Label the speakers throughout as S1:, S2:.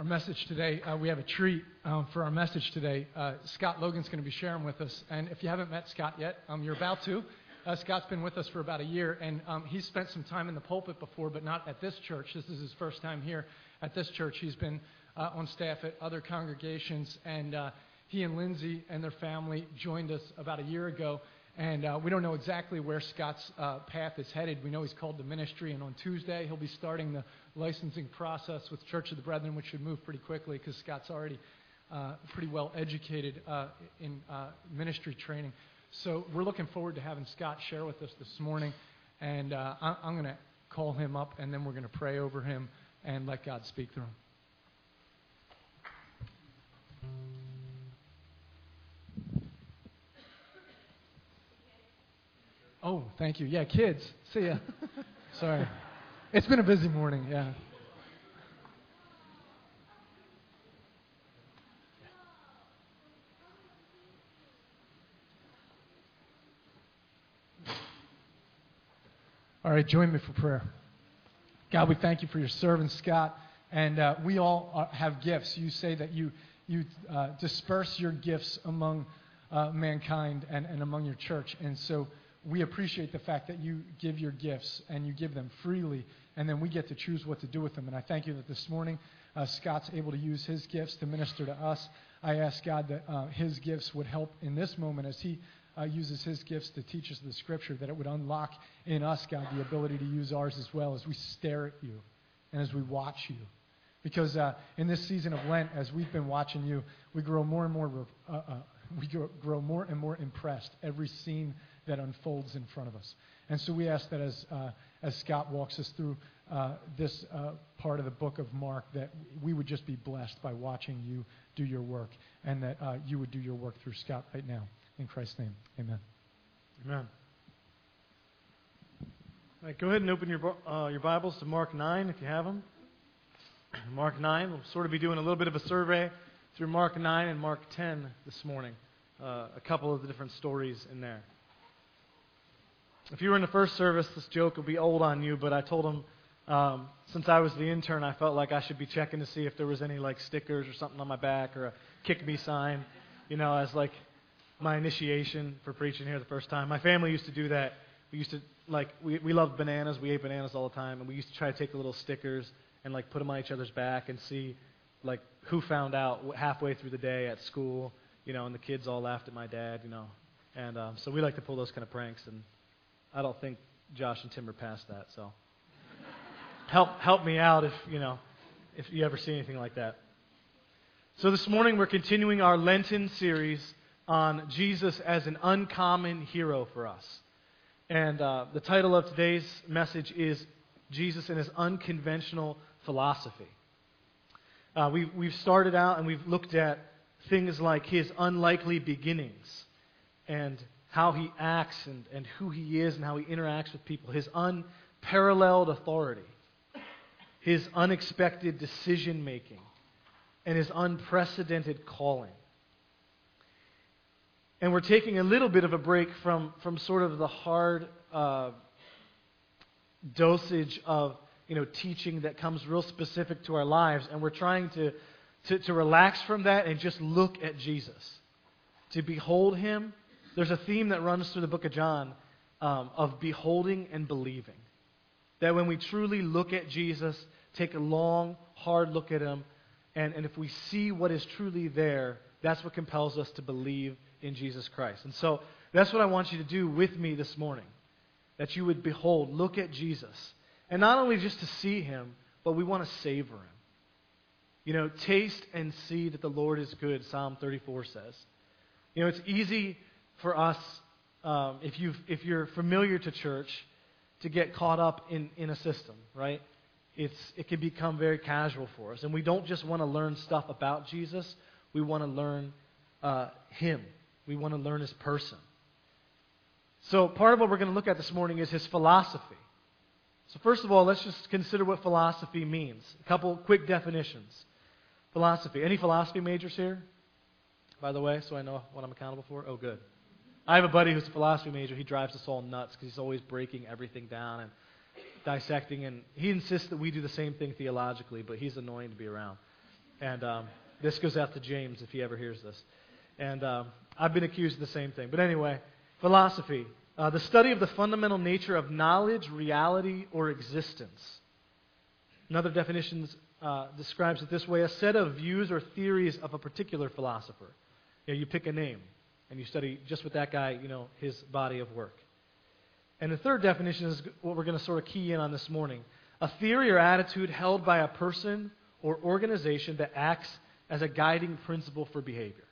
S1: our message today. Uh, we have a treat um, for our message today. Uh, Scott Logan's going to be sharing with us. And if you haven't met Scott yet, um, you're about to. Uh, Scott's been with us for about a year, and um, he's spent some time in the pulpit before, but not at this church. This is his first time here at this church. He's been uh, on staff at other congregations, and uh, he and Lindsay and their family joined us about a year ago. And uh, we don't know exactly where Scott's uh, path is headed. We know he's called to ministry, and on Tuesday he'll be starting the licensing process with Church of the Brethren, which should move pretty quickly because Scott's already uh, pretty well educated uh, in uh, ministry training. So we're looking forward to having Scott share with us this morning, and uh, I- I'm going to call him up, and then we're going to pray over him and let God speak through him. Oh, thank you. Yeah, kids. See ya. Sorry. It's been a busy morning, yeah. All right, join me for prayer. God, we thank you for your servant, Scott. And uh, we all are, have gifts. You say that you, you uh, disperse your gifts among uh, mankind and, and among your church. And so we appreciate the fact that you give your gifts and you give them freely, and then we get to choose what to do with them. And I thank you that this morning uh, Scott's able to use his gifts to minister to us. I ask God that uh, his gifts would help in this moment as he uh, uses his gifts to teach us the scripture, that it would unlock in us, God, the ability to use ours as well as we stare at you and as we watch you. Because uh, in this season of Lent, as we've been watching you, we grow more and more, uh, uh, we grow, grow more and more impressed every scene that unfolds in front of us. And so we ask that as, uh, as Scott walks us through uh, this uh, part of the book of Mark, that we would just be blessed by watching you do your work, and that uh, you would do your work through Scott right now. In Christ's name, amen.
S2: Amen. All right, go ahead and open your, uh, your Bibles to Mark 9 if you have them. Mark 9. We'll sort of be doing a little bit of a survey through Mark 9 and Mark 10 this morning. Uh, a couple of the different stories in there. If you were in the first service, this joke will be old on you, but I told him um, since I was the intern, I felt like I should be checking to see if there was any like stickers or something on my back or a kick me sign, you know, as like my initiation for preaching here the first time. My family used to do that. We used to like we we loved bananas. We ate bananas all the time, and we used to try to take the little stickers and like put them on each other's back and see like who found out halfway through the day at school, you know, and the kids all laughed at my dad, you know, and um, so we like to pull those kind of pranks, and I don't think Josh and Tim are past that, so help help me out if you know if you ever see anything like that. So this morning we're continuing our Lenten series on Jesus as an uncommon hero for us. And uh, the title of today's message is Jesus and His Unconventional Philosophy. Uh, we, we've started out and we've looked at things like His unlikely beginnings and how He acts and, and who He is and how He interacts with people, His unparalleled authority, His unexpected decision making, and His unprecedented calling. And we're taking a little bit of a break from, from sort of the hard uh, dosage of you know, teaching that comes real specific to our lives, and we're trying to, to, to relax from that and just look at Jesus. To behold Him. There's a theme that runs through the book of John um, of beholding and believing. That when we truly look at Jesus, take a long, hard look at Him, and, and if we see what is truly there, that's what compels us to believe in Jesus Christ. And so that's what I want you to do with me this morning. That you would behold, look at Jesus. And not only just to see him, but we want to savor him. You know, taste and see that the Lord is good, Psalm 34 says. You know, it's easy for us, um, if, you if you're familiar to church, to get caught up in, in a system, right? It's, it can become very casual for us. And we don't just want to learn stuff about Jesus, we want to learn uh, him. We want to learn his person. So, part of what we're going to look at this morning is his philosophy. So, first of all, let's just consider what philosophy means. A couple quick definitions. Philosophy. Any philosophy majors here? By the way, so I know what I'm accountable for? Oh, good. I have a buddy who's a philosophy major. He drives us all nuts because he's always breaking everything down and dissecting. And he insists that we do the same thing theologically, but he's annoying to be around. And um, this goes out to James if he ever hears this. And um, I've been accused of the same thing. But anyway, philosophy. Uh, the study of the fundamental nature of knowledge, reality, or existence. Another definition uh, describes it this way a set of views or theories of a particular philosopher. You, know, you pick a name and you study just with that guy, you know, his body of work. And the third definition is what we're going to sort of key in on this morning a theory or attitude held by a person or organization that acts as a guiding principle for behavior.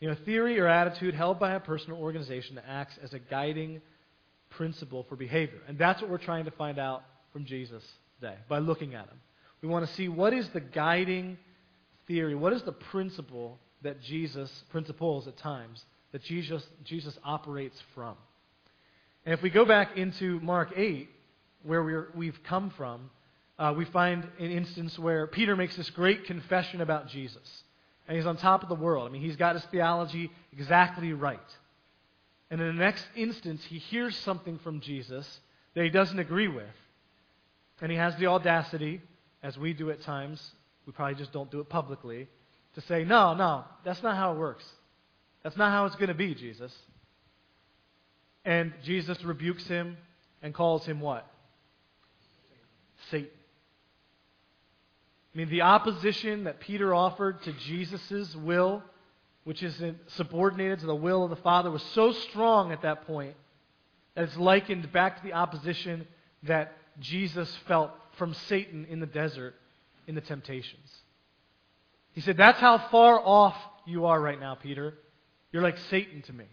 S2: You know, a theory or attitude held by a person or organization that acts as a guiding principle for behavior. And that's what we're trying to find out from Jesus today by looking at him. We want to see what is the guiding theory, what is the principle that Jesus, principles at times, that Jesus, Jesus operates from. And if we go back into Mark 8, where we're, we've come from, uh, we find an instance where Peter makes this great confession about Jesus. And he's on top of the world. I mean, he's got his theology exactly right. And in the next instance, he hears something from Jesus that he doesn't agree with. And he has the audacity, as we do at times, we probably just don't do it publicly, to say, No, no, that's not how it works. That's not how it's going to be, Jesus. And Jesus rebukes him and calls him what? Satan. I mean, the opposition that Peter offered to Jesus' will, which is subordinated to the will of the Father, was so strong at that point that it's likened back to the opposition that Jesus felt from Satan in the desert in the temptations. He said, That's how far off you are right now, Peter. You're like Satan to me.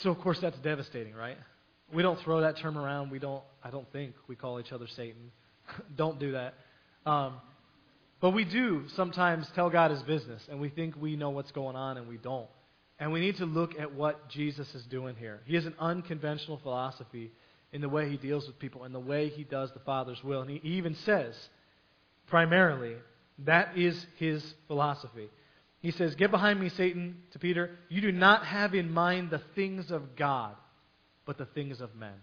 S2: So, of course, that's devastating, right? We don't throw that term around. We don't, I don't think we call each other Satan. don't do that. Um, but we do sometimes tell God his business, and we think we know what's going on, and we don't. And we need to look at what Jesus is doing here. He has an unconventional philosophy in the way he deals with people and the way he does the Father's will. And he even says, primarily, that is his philosophy. He says, Get behind me, Satan, to Peter. You do not have in mind the things of God, but the things of men.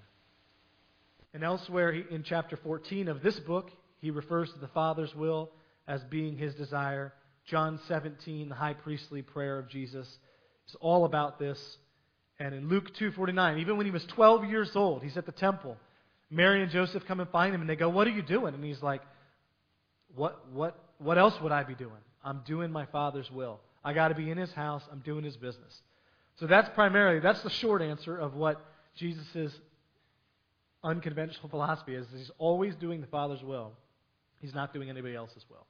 S2: And elsewhere in chapter 14 of this book, he refers to the Father's will as being his desire. John 17, the high priestly prayer of Jesus, is all about this. And in Luke 2:49, even when he was 12 years old, he's at the temple. Mary and Joseph come and find him, and they go, "What are you doing?" And he's like, "What? What? What else would I be doing? I'm doing my Father's will. I got to be in His house. I'm doing His business." So that's primarily that's the short answer of what Jesus' unconventional philosophy is. He's always doing the Father's will. He's not doing anybody else's will.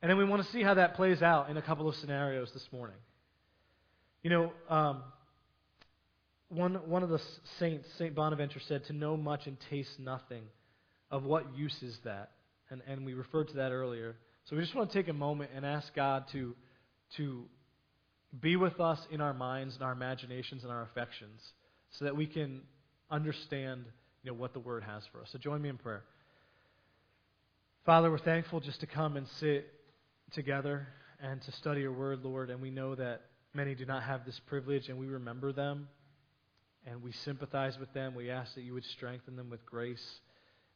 S2: And then we want to see how that plays out in a couple of scenarios this morning. You know, um, one, one of the saints, St. Bonaventure, said, To know much and taste nothing, of what use is that? And, and we referred to that earlier. So we just want to take a moment and ask God to, to be with us in our minds and our imaginations and our affections so that we can understand you know, what the Word has for us. So join me in prayer. Father, we're thankful just to come and sit together and to study your Word, Lord, and we know that many do not have this privilege, and we remember them and we sympathize with them. We ask that you would strengthen them with grace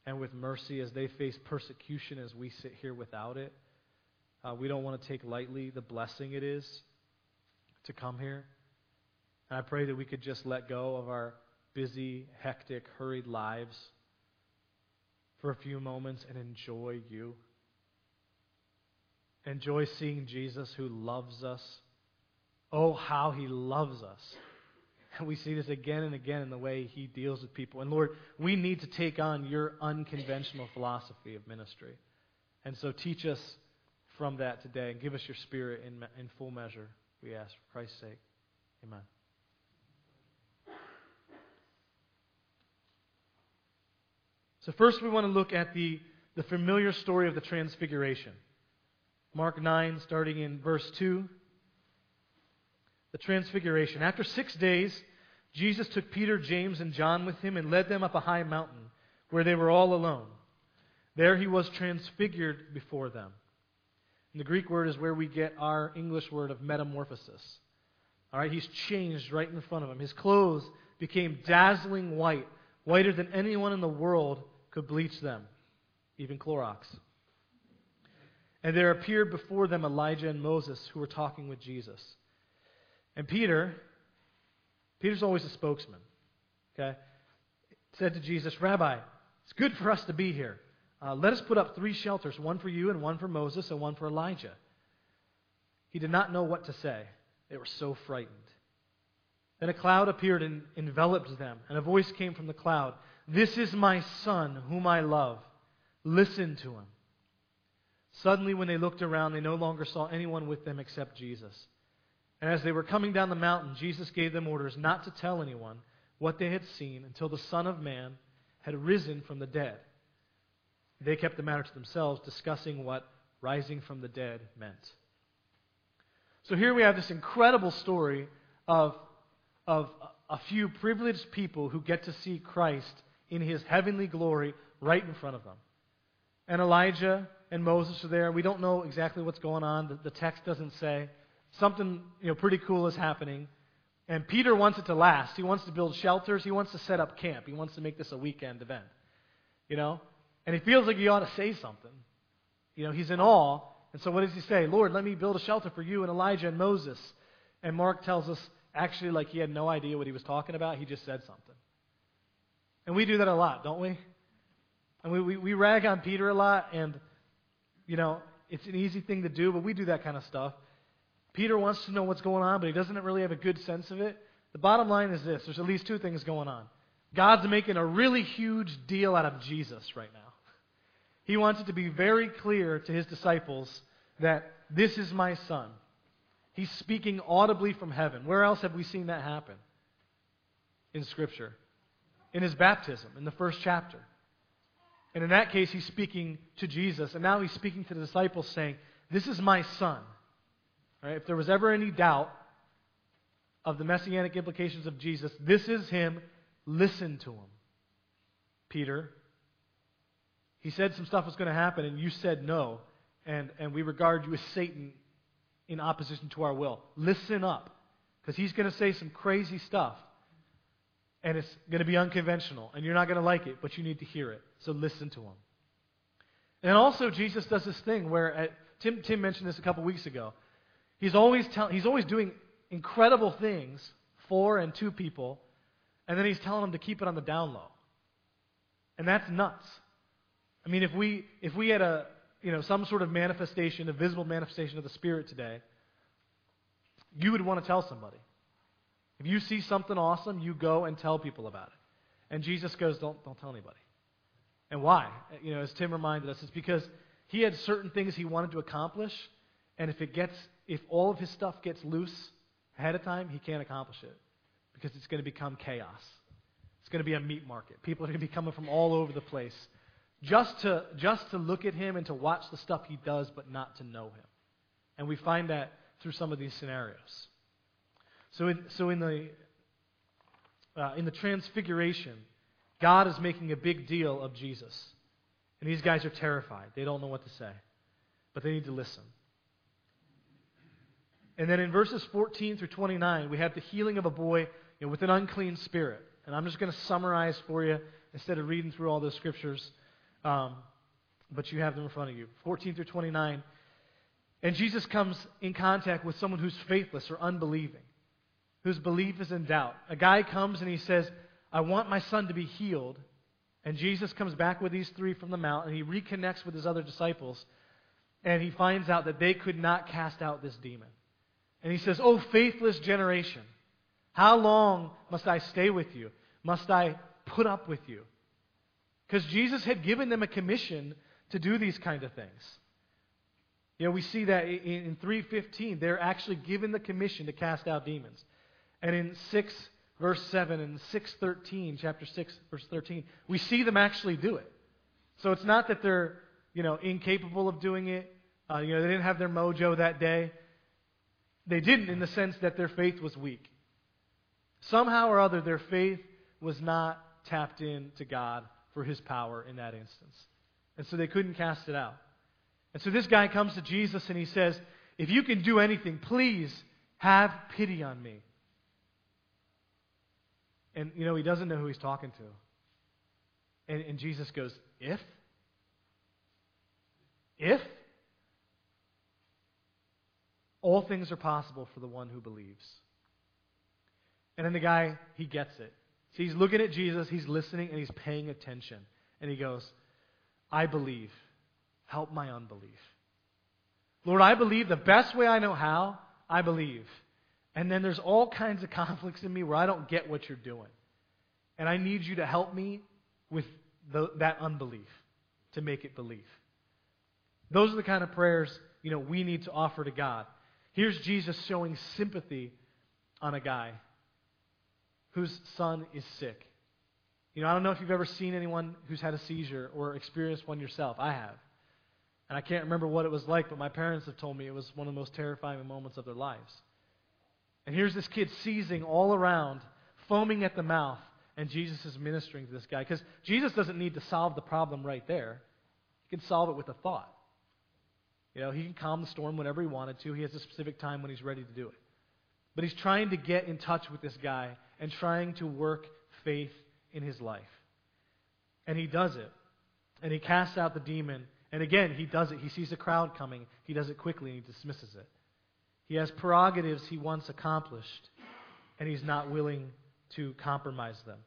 S2: and with mercy as they face persecution as we sit here without it. Uh, we don't want to take lightly the blessing it is to come here. And I pray that we could just let go of our busy, hectic, hurried lives for a few moments and enjoy you. Enjoy seeing Jesus who loves us. Oh, how he loves us. We see this again and again in the way he deals with people. And Lord, we need to take on your unconventional philosophy of ministry. And so teach us from that today and give us your spirit in, in full measure, we ask for Christ's sake. Amen. So, first, we want to look at the, the familiar story of the Transfiguration. Mark 9, starting in verse 2 the Transfiguration. After six days, Jesus took Peter, James, and John with him and led them up a high mountain where they were all alone. There he was transfigured before them. And the Greek word is where we get our English word of metamorphosis. All right, he's changed right in front of them. His clothes became dazzling white, whiter than anyone in the world could bleach them, even Clorox. And there appeared before them Elijah and Moses who were talking with Jesus. And Peter, Peter's always a spokesman, okay, said to Jesus, Rabbi, it's good for us to be here. Uh, let us put up three shelters, one for you, and one for Moses, and one for Elijah. He did not know what to say. They were so frightened. Then a cloud appeared and enveloped them, and a voice came from the cloud This is my son, whom I love. Listen to him. Suddenly, when they looked around, they no longer saw anyone with them except Jesus. And as they were coming down the mountain, Jesus gave them orders not to tell anyone what they had seen until the Son of Man had risen from the dead. They kept the matter to themselves, discussing what rising from the dead meant. So here we have this incredible story of, of a few privileged people who get to see Christ in his heavenly glory right in front of them. And Elijah and Moses are there. We don't know exactly what's going on. The, the text doesn't say. Something you know, pretty cool is happening. And Peter wants it to last. He wants to build shelters. He wants to set up camp. He wants to make this a weekend event. You know? And he feels like he ought to say something. You know, he's in awe. And so what does he say? Lord, let me build a shelter for you and Elijah and Moses. And Mark tells us actually like he had no idea what he was talking about. He just said something. And we do that a lot, don't we? And we, we, we rag on Peter a lot, and, you know, it's an easy thing to do, but we do that kind of stuff. Peter wants to know what's going on, but he doesn't really have a good sense of it. The bottom line is this there's at least two things going on. God's making a really huge deal out of Jesus right now. He wants it to be very clear to his disciples that this is my son. He's speaking audibly from heaven. Where else have we seen that happen? In Scripture. In his baptism, in the first chapter. And in that case, he's speaking to Jesus. And now he's speaking to the disciples, saying, This is my son. Right? If there was ever any doubt of the messianic implications of Jesus, this is him. Listen to him. Peter, he said some stuff was going to happen, and you said no. And, and we regard you as Satan in opposition to our will. Listen up, because he's going to say some crazy stuff and it's going to be unconventional, and you're not going to like it, but you need to hear it. So listen to him. And also, Jesus does this thing where at, Tim, Tim mentioned this a couple weeks ago. He's always tell, he's always doing incredible things for and to people, and then he's telling them to keep it on the down low. And that's nuts. I mean, if we if we had a you know some sort of manifestation, a visible manifestation of the Spirit today, you would want to tell somebody. If you see something awesome, you go and tell people about it. And Jesus goes, don't, don't tell anybody. And why? You know, as Tim reminded us, it's because he had certain things he wanted to accomplish, and if it gets, if all of his stuff gets loose ahead of time, he can't accomplish it because it's going to become chaos. It's going to be a meat market. People are going to be coming from all over the place just to just to look at him and to watch the stuff he does, but not to know him. And we find that through some of these scenarios. So in, so in the uh, in the transfiguration, God is making a big deal of Jesus. And these guys are terrified. They don't know what to say. But they need to listen. And then in verses 14 through 29, we have the healing of a boy you know, with an unclean spirit. And I'm just going to summarize for you instead of reading through all those scriptures. Um, but you have them in front of you. 14 through 29. And Jesus comes in contact with someone who's faithless or unbelieving whose belief is in doubt. A guy comes and he says, I want my son to be healed. And Jesus comes back with these three from the mount and he reconnects with his other disciples. And he finds out that they could not cast out this demon. And he says, Oh, faithless generation, how long must I stay with you? Must I put up with you? Because Jesus had given them a commission to do these kind of things. You know, we see that in 315, they're actually given the commission to cast out demons. And in 6 verse 7 and 613, chapter 6 verse 13, we see them actually do it. So it's not that they're, you know, incapable of doing it. Uh, you know, they didn't have their mojo that day. They didn't in the sense that their faith was weak. Somehow or other, their faith was not tapped in to God for his power in that instance. And so they couldn't cast it out. And so this guy comes to Jesus and he says, If you can do anything, please have pity on me. And, you know, he doesn't know who he's talking to. And, and Jesus goes, If? If? All things are possible for the one who believes. And then the guy, he gets it. So he's looking at Jesus, he's listening, and he's paying attention. And he goes, I believe. Help my unbelief. Lord, I believe the best way I know how, I believe. And then there's all kinds of conflicts in me where I don't get what you're doing. And I need you to help me with the, that unbelief to make it belief. Those are the kind of prayers, you know, we need to offer to God. Here's Jesus showing sympathy on a guy whose son is sick. You know, I don't know if you've ever seen anyone who's had a seizure or experienced one yourself. I have. And I can't remember what it was like, but my parents have told me it was one of the most terrifying moments of their lives. And here's this kid seizing all around, foaming at the mouth, and Jesus is ministering to this guy. Because Jesus doesn't need to solve the problem right there, he can solve it with a thought. You know, he can calm the storm whenever he wanted to. He has a specific time when he's ready to do it. But he's trying to get in touch with this guy and trying to work faith in his life. And he does it. And he casts out the demon. And again, he does it. He sees a crowd coming. He does it quickly and he dismisses it. He has prerogatives he wants accomplished, and he's not willing to compromise them.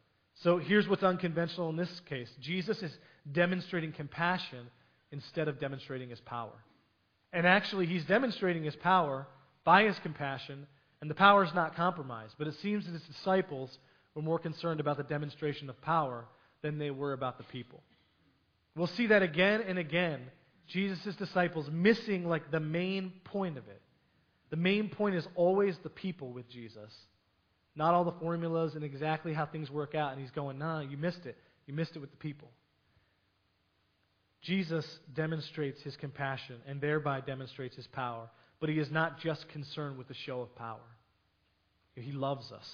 S2: So here's what's unconventional in this case Jesus is demonstrating compassion instead of demonstrating his power. And actually, he's demonstrating his power by his compassion, and the power is not compromised. But it seems that his disciples were more concerned about the demonstration of power than they were about the people. We'll see that again and again. Jesus' disciples missing like the main point of it. The main point is always the people with Jesus, not all the formulas and exactly how things work out. And he's going, nah, you missed it. You missed it with the people. Jesus demonstrates his compassion and thereby demonstrates his power, but he is not just concerned with the show of power. He loves us,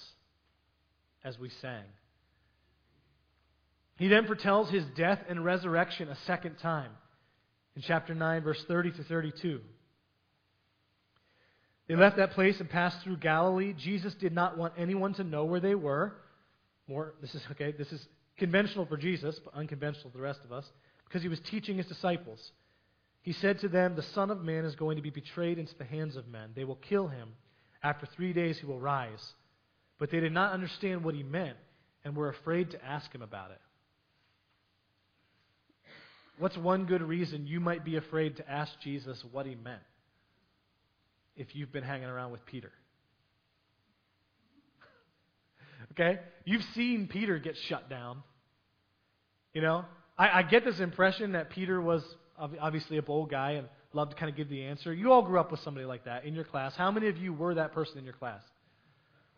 S2: as we sang. He then foretells his death and resurrection a second time in chapter 9, verse 30 to 32. They left that place and passed through Galilee. Jesus did not want anyone to know where they were. More, this is okay. This is conventional for Jesus, but unconventional for the rest of us because he was teaching his disciples. He said to them, The Son of Man is going to be betrayed into the hands of men. They will kill him. After three days, he will rise. But they did not understand what he meant and were afraid to ask him about it. What's one good reason you might be afraid to ask Jesus what he meant if you've been hanging around with Peter? okay? You've seen Peter get shut down. You know, I, I get this impression that Peter was obviously a bold guy and loved to kind of give the answer. You all grew up with somebody like that in your class. How many of you were that person in your class?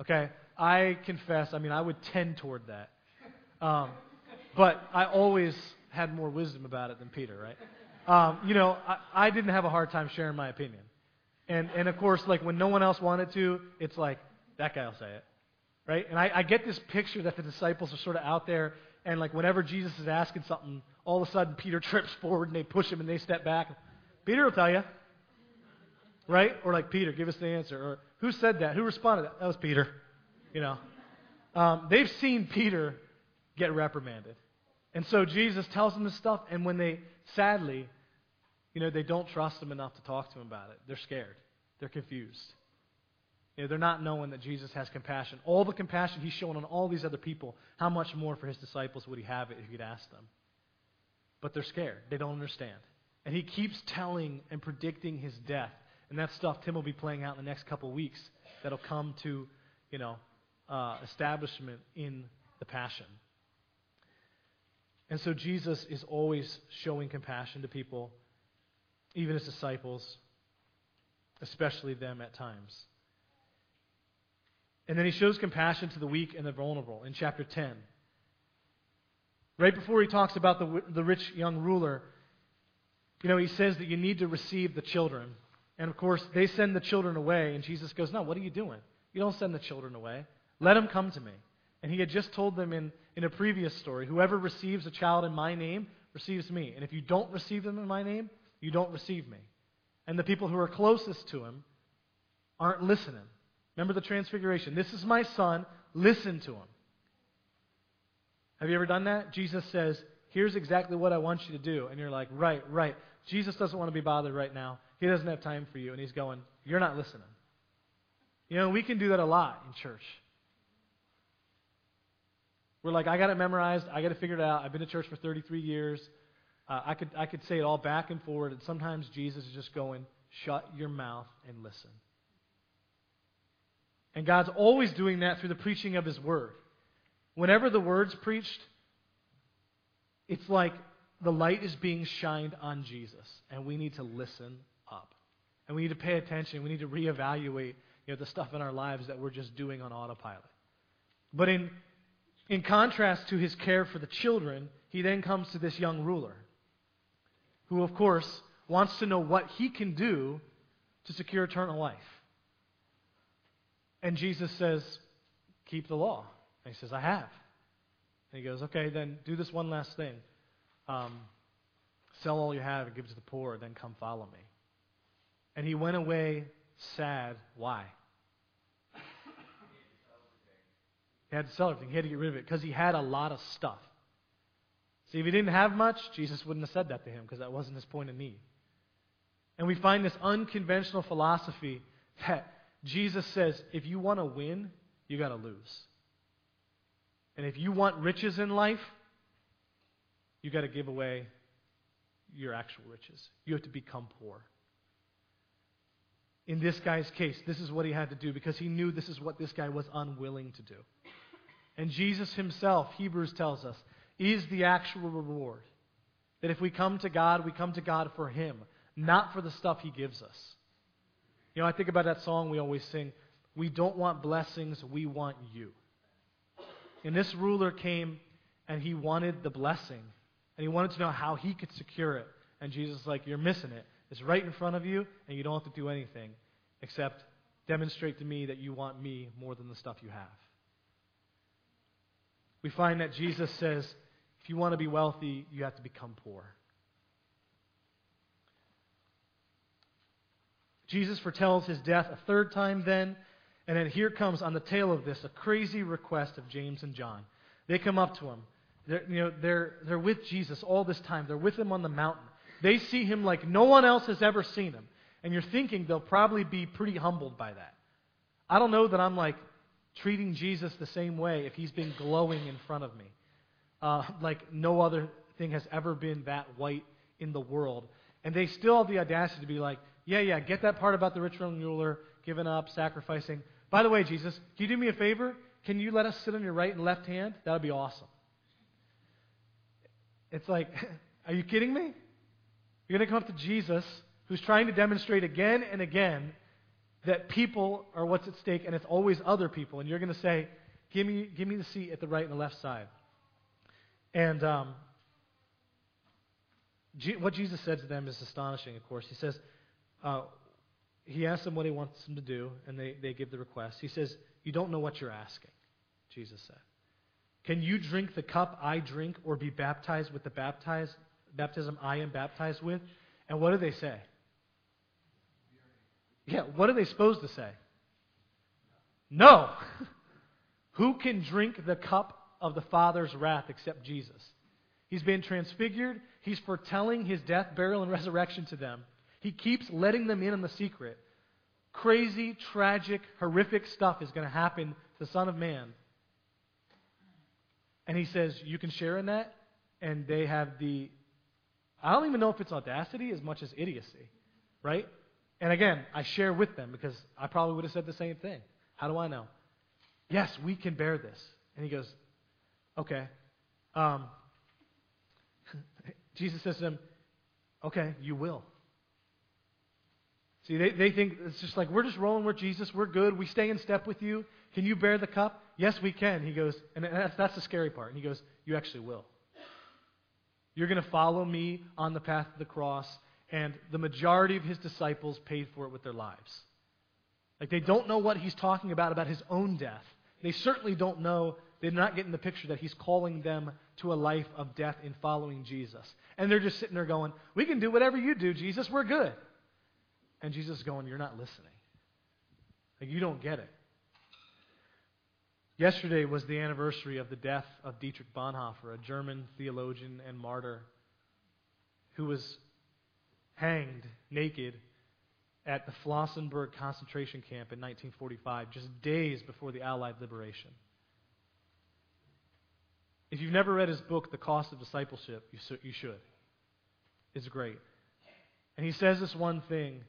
S2: Okay, I confess, I mean, I would tend toward that. Um, but I always had more wisdom about it than Peter, right? Um, you know, I, I didn't have a hard time sharing my opinion. And, and of course, like when no one else wanted to, it's like, that guy will say it. Right? And I, I get this picture that the disciples are sort of out there and like whenever Jesus is asking something, all of a sudden Peter trips forward and they push him and they step back. Peter will tell you. Right? Or like, Peter, give us the answer. Or who said that? Who responded? That was Peter. You know. Um, they've seen Peter get reprimanded. And so Jesus tells them this stuff, and when they, sadly, you know, they don't trust him enough to talk to him about it, they're scared. They're confused. You know, they're not knowing that Jesus has compassion. All the compassion he's shown on all these other people, how much more for his disciples would he have it if he'd asked them? But they're scared. They don't understand. And he keeps telling and predicting his death. And that stuff Tim will be playing out in the next couple weeks that'll come to, you know, uh, establishment in the passion. And so Jesus is always showing compassion to people, even his disciples, especially them at times. And then he shows compassion to the weak and the vulnerable in chapter 10. Right before he talks about the, the rich young ruler, you know, he says that you need to receive the children. And of course, they send the children away, and Jesus goes, No, what are you doing? You don't send the children away. Let them come to me. And he had just told them in, in a previous story whoever receives a child in my name receives me. And if you don't receive them in my name, you don't receive me. And the people who are closest to him aren't listening. Remember the transfiguration. This is my son. Listen to him. Have you ever done that? Jesus says, Here's exactly what I want you to do. And you're like, Right, right. Jesus doesn't want to be bothered right now. He doesn't have time for you. And he's going, You're not listening. You know, we can do that a lot in church. We're like, I got it memorized. I got to figure it out. I've been to church for 33 years. Uh, I could I could say it all back and forward. And sometimes Jesus is just going, shut your mouth and listen. And God's always doing that through the preaching of His Word. Whenever the Word's preached, it's like the light is being shined on Jesus, and we need to listen up. And we need to pay attention. We need to reevaluate you know, the stuff in our lives that we're just doing on autopilot. But in, in contrast to his care for the children, he then comes to this young ruler, who, of course, wants to know what he can do to secure eternal life. And Jesus says, Keep the law. And he says, I have. And he goes, Okay, then do this one last thing. Um, sell all you have and give to the poor, then come follow me. And he went away sad. Why? He had to sell everything. He had to get rid of it because he had a lot of stuff. See, if he didn't have much, Jesus wouldn't have said that to him because that wasn't his point of need. And we find this unconventional philosophy that Jesus says if you want to win, you got to lose. And if you want riches in life, you got to give away your actual riches. You have to become poor. In this guy's case, this is what he had to do because he knew this is what this guy was unwilling to do. And Jesus himself, Hebrews tells us, is the actual reward. That if we come to God, we come to God for him, not for the stuff he gives us. You know, I think about that song we always sing We don't want blessings, we want you. And this ruler came and he wanted the blessing, and he wanted to know how he could secure it. And Jesus is like, You're missing it. It's right in front of you, and you don't have to do anything except demonstrate to me that you want me more than the stuff you have. We find that Jesus says, if you want to be wealthy, you have to become poor. Jesus foretells his death a third time then, and then here comes on the tail of this a crazy request of James and John. They come up to him. They're, you know, they're, they're with Jesus all this time. They're with him on the mountain. They see him like no one else has ever seen him. And you're thinking they'll probably be pretty humbled by that. I don't know that I'm like treating Jesus the same way if he's been glowing in front of me. Uh, like no other thing has ever been that white in the world. And they still have the audacity to be like, yeah, yeah, get that part about the rich ruler, giving up, sacrificing. By the way, Jesus, can you do me a favor? Can you let us sit on your right and left hand? That would be awesome. It's like, are you kidding me? You're going to come up to Jesus, who's trying to demonstrate again and again that people are what's at stake, and it's always other people. And you're going to say, give me, give me the seat at the right and the left side. And um, G- what Jesus said to them is astonishing, of course. He says, uh, he asks them what he wants them to do, and they, they give the request. He says, You don't know what you're asking, Jesus said. Can you drink the cup I drink or be baptized with the baptized, baptism I am baptized with? And what do they say? Yeah, what are they supposed to say? No. Who can drink the cup of the Father's wrath except Jesus? He's been transfigured. He's foretelling his death, burial, and resurrection to them. He keeps letting them in on the secret. Crazy, tragic, horrific stuff is going to happen to the Son of Man. And he says, You can share in that. And they have the, I don't even know if it's audacity as much as idiocy, right? And again, I share with them because I probably would have said the same thing. How do I know? Yes, we can bear this. And he goes, Okay. Um, Jesus says to them, Okay, you will. See, they, they think it's just like, we're just rolling with Jesus. We're good. We stay in step with you. Can you bear the cup? Yes, we can. He goes, and that's, that's the scary part. And he goes, You actually will. You're going to follow me on the path of the cross. And the majority of his disciples paid for it with their lives. Like they don't know what he's talking about, about his own death. They certainly don't know, they're not getting the picture that he's calling them to a life of death in following Jesus. And they're just sitting there going, We can do whatever you do, Jesus, we're good. And Jesus is going, You're not listening. Like, you don't get it. Yesterday was the anniversary of the death of Dietrich Bonhoeffer, a German theologian and martyr who was hanged naked at the Flossenburg concentration camp in 1945, just days before the Allied liberation. If you've never read his book, The Cost of Discipleship, you should. It's great. And he says this one thing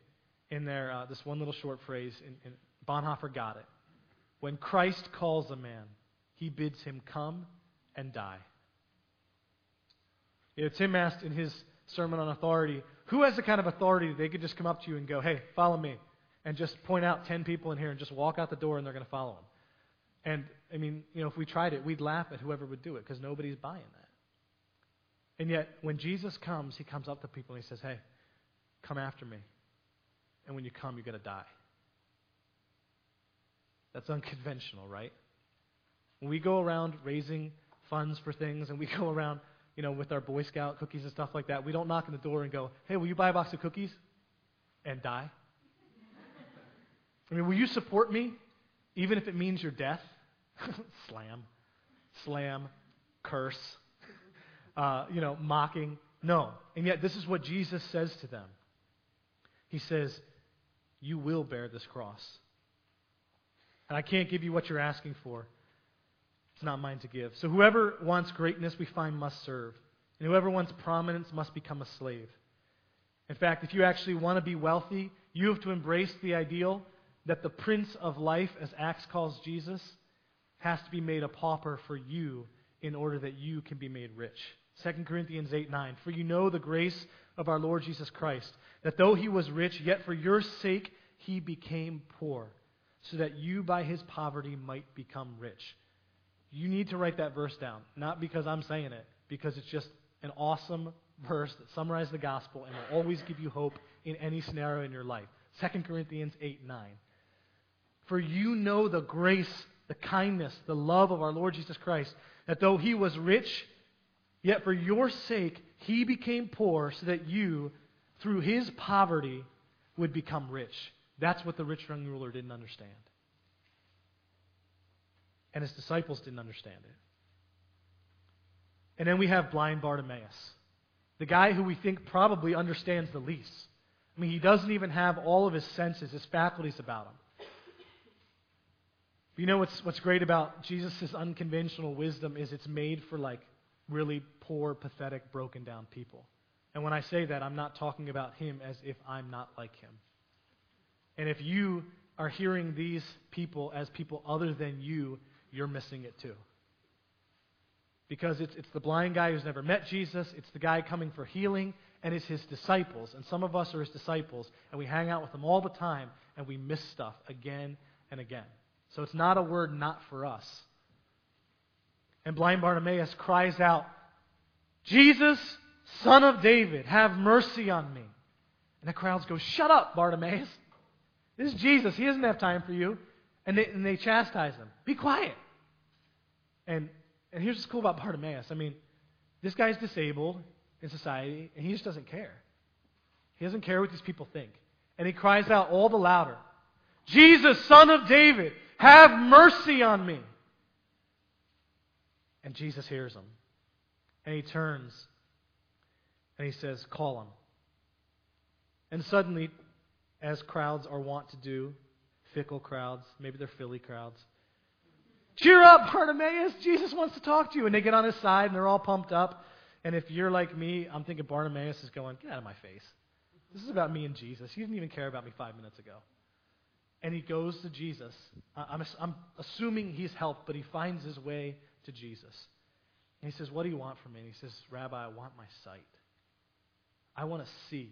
S2: in there, uh, this one little short phrase, and, and Bonhoeffer got it. When Christ calls a man, he bids him come and die. You know, Tim asked in his sermon on authority, who has the kind of authority that they could just come up to you and go, hey, follow me, and just point out 10 people in here and just walk out the door and they're going to follow him? And, I mean, you know, if we tried it, we'd laugh at whoever would do it because nobody's buying that. And yet, when Jesus comes, he comes up to people and he says, hey, come after me. And when you come, you're going to die. That's unconventional, right? When we go around raising funds for things and we go around, you know, with our Boy Scout cookies and stuff like that, we don't knock on the door and go, hey, will you buy a box of cookies? And die. I mean, will you support me even if it means your death? Slam. Slam. Curse. Uh, you know, mocking. No. And yet, this is what Jesus says to them. He says, You will bear this cross. And I can't give you what you're asking for. It's not mine to give. So whoever wants greatness, we find must serve. And whoever wants prominence must become a slave. In fact, if you actually want to be wealthy, you have to embrace the ideal that the Prince of Life, as Acts calls Jesus, has to be made a pauper for you in order that you can be made rich. 2 Corinthians 8 9. For you know the grace of our Lord Jesus Christ, that though he was rich, yet for your sake he became poor so that you by his poverty might become rich. You need to write that verse down, not because I'm saying it, because it's just an awesome verse that summarizes the gospel and will always give you hope in any scenario in your life. 2 Corinthians 8 9. For you know the grace, the kindness, the love of our Lord Jesus Christ, that though he was rich, yet for your sake he became poor, so that you, through his poverty, would become rich. That's what the rich young ruler didn't understand. And his disciples didn't understand it. And then we have blind Bartimaeus, the guy who we think probably understands the least. I mean, he doesn't even have all of his senses, his faculties about him. You know what's, what's great about Jesus' unconventional wisdom is it's made for like really poor, pathetic, broken down people. And when I say that, I'm not talking about him as if I'm not like him. And if you are hearing these people as people other than you, you're missing it too. Because it's, it's the blind guy who's never met Jesus, it's the guy coming for healing, and it's his disciples. And some of us are his disciples, and we hang out with them all the time, and we miss stuff again and again. So it's not a word not for us. And blind Bartimaeus cries out, Jesus, son of David, have mercy on me. And the crowds go, Shut up, Bartimaeus. This is Jesus. He doesn't have time for you. And they, and they chastise him. Be quiet. And, and here's what's cool about Bartimaeus. I mean, this guy's disabled in society, and he just doesn't care. He doesn't care what these people think. And he cries out all the louder Jesus, son of David, have mercy on me. And Jesus hears him. And he turns and he says, Call him. And suddenly, as crowds are wont to do, fickle crowds, maybe they're Philly crowds. Cheer up, Bartimaeus! Jesus wants to talk to you. And they get on his side and they're all pumped up. And if you're like me, I'm thinking Bartimaeus is going, Get out of my face. This is about me and Jesus. He didn't even care about me five minutes ago. And he goes to Jesus. I'm, I'm assuming he's helped, but he finds his way to Jesus. And he says, What do you want from me? And he says, Rabbi, I want my sight. I want to see.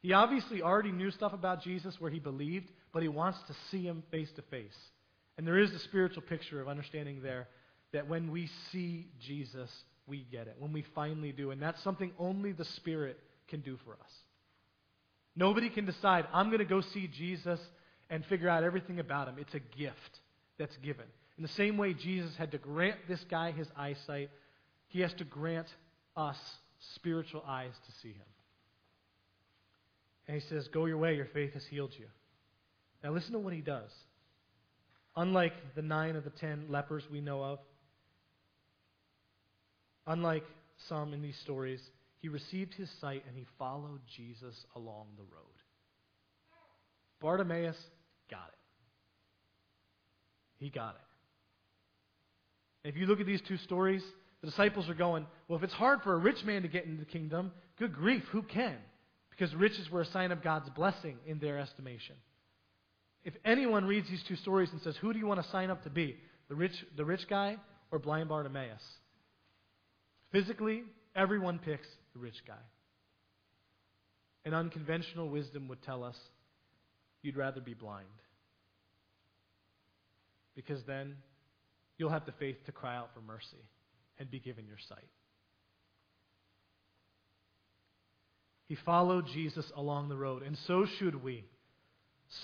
S2: He obviously already knew stuff about Jesus where he believed, but he wants to see him face to face. And there is a spiritual picture of understanding there that when we see Jesus, we get it. When we finally do. And that's something only the Spirit can do for us. Nobody can decide, I'm going to go see Jesus and figure out everything about him. It's a gift that's given. In the same way Jesus had to grant this guy his eyesight, he has to grant us spiritual eyes to see him. And he says, Go your way, your faith has healed you. Now listen to what he does. Unlike the nine of the ten lepers we know of, unlike some in these stories, he received his sight and he followed Jesus along the road. Bartimaeus got it. He got it. If you look at these two stories, the disciples are going, well, if it's hard for a rich man to get into the kingdom, good grief, who can? Because riches were a sign of God's blessing in their estimation. If anyone reads these two stories and says, who do you want to sign up to be? The rich, the rich guy or blind Bartimaeus? Physically, everyone picks the rich guy. An unconventional wisdom would tell us you'd rather be blind. Because then you'll have the faith to cry out for mercy and be given your sight. He followed Jesus along the road, and so should we.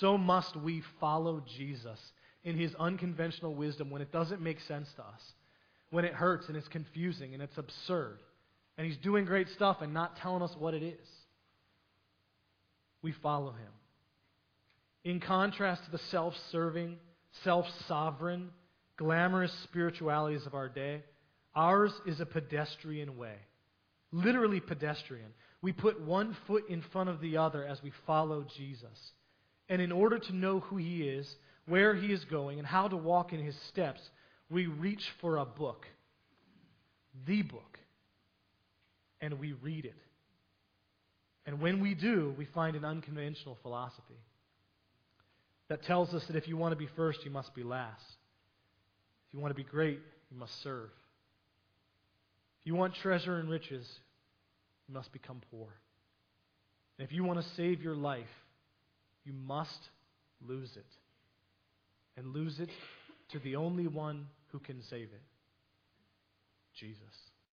S2: So must we follow Jesus in his unconventional wisdom when it doesn't make sense to us, when it hurts and it's confusing and it's absurd, and he's doing great stuff and not telling us what it is. We follow him. In contrast to the self serving, self sovereign, glamorous spiritualities of our day, ours is a pedestrian way. Literally pedestrian. We put one foot in front of the other as we follow Jesus. And in order to know who he is, where he is going, and how to walk in his steps, we reach for a book. The book. And we read it. And when we do, we find an unconventional philosophy that tells us that if you want to be first, you must be last. If you want to be great, you must serve. If you want treasure and riches, you must become poor. And if you want to save your life, you must lose it. And lose it to the only one who can save it Jesus.